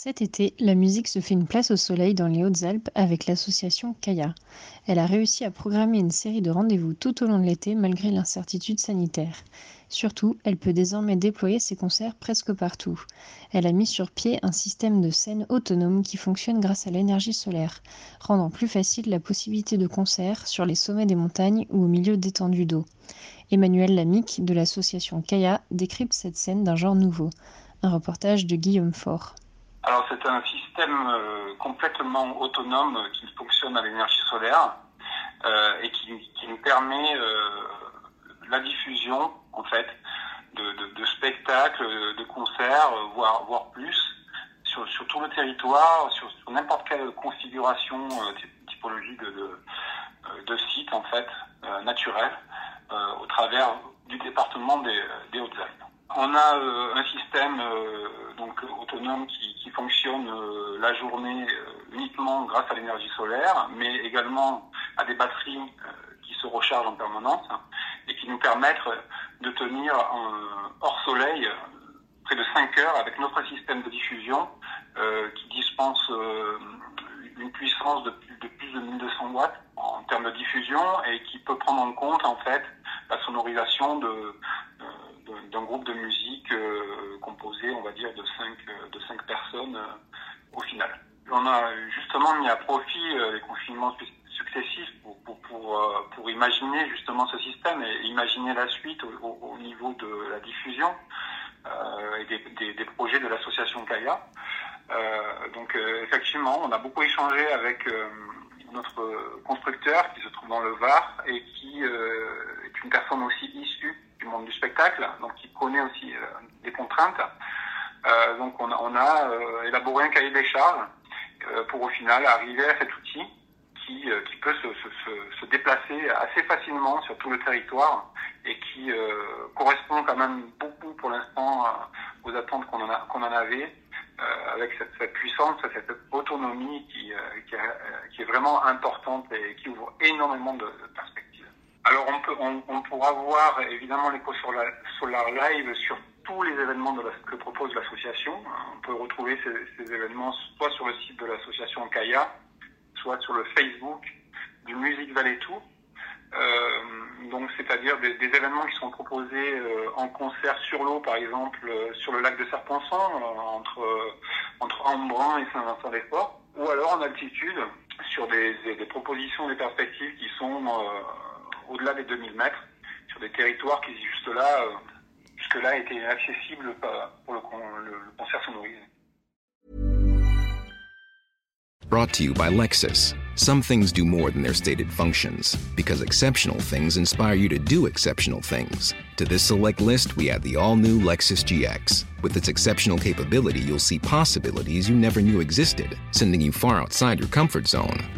Cet été, la musique se fait une place au soleil dans les Hautes-Alpes avec l'association Kaya. Elle a réussi à programmer une série de rendez-vous tout au long de l'été malgré l'incertitude sanitaire. Surtout, elle peut désormais déployer ses concerts presque partout. Elle a mis sur pied un système de scène autonome qui fonctionne grâce à l'énergie solaire, rendant plus facile la possibilité de concerts sur les sommets des montagnes ou au milieu d'étendues d'eau. Emmanuel Lamic de l'association Kaya décrypte cette scène d'un genre nouveau. Un reportage de Guillaume Faure. Alors c'est un système euh, complètement autonome euh, qui fonctionne à l'énergie solaire euh, et qui, nous permet la diffusion en fait de, spectacles, de concerts, voire, voire plus sur, tout le territoire, sur, n'importe quelle configuration typologique de, de, site en fait naturel au travers du département des, des Hautes-Alpes. On a un système donc autonome qui fonctionne euh, la journée euh, uniquement grâce à l'énergie solaire, mais également à des batteries euh, qui se rechargent en permanence et qui nous permettent de tenir hors soleil près de 5 heures avec notre système de diffusion qui dispense une puissance de de plus de 1200 watts en termes de diffusion et qui peut prendre en compte en fait la sonorisation de, d'un groupe de musique euh, composé, on va dire, de cinq, euh, de cinq personnes euh, au final. On a justement mis à profit les confinements successifs pour, pour, pour, pour, imaginer justement ce système et imaginer la suite au, au niveau de la diffusion et des, des, projets de l'association Kaya. Donc effectivement, on a beaucoup échangé avec notre constructeur qui se trouve dans le Var et qui est une personne aussi issue du monde du donc qui connaît aussi euh, des contraintes. Euh, donc on a, euh, élaboré un cahier des charges pour au final arriver à cet outil qui, qui peut se, se, déplacer assez facilement sur tout le territoire et qui correspond quand même beaucoup pour l'instant aux attentes qu'on en, a, en avait, avec cette, puissance, cette autonomie qui, qui, qui, est vraiment importante et qui ouvre énormément de. Alors on, peut, on, pourra voir évidemment l'écho sur la Solar Live sur tous les événements de que propose l'association. On peut retrouver ces, événements soit sur le site de l'association Kaya, soit sur le Facebook du Musique Valétou. Euh, donc c'est-à-dire des, événements qui sont proposés euh, en concert sur l'eau, par exemple euh, sur le lac de Serponçon, entre entre Embrun et Saint-Vincent-des-Ports, ou alors en altitude sur des, des, propositions, des perspectives qui sont au-delà des 2000 mètres, sur des territoires qui là, euh, jusque-là étaient accessibles euh, pour le, le, le sonorisé. Brought to you by Lexus. Some things do more than their stated functions, because exceptional things inspire you to do exceptional things. To this select list, we add the all new Lexus GX. With its exceptional capability, you'll see possibilities you never knew existed, sending you far outside your comfort zone.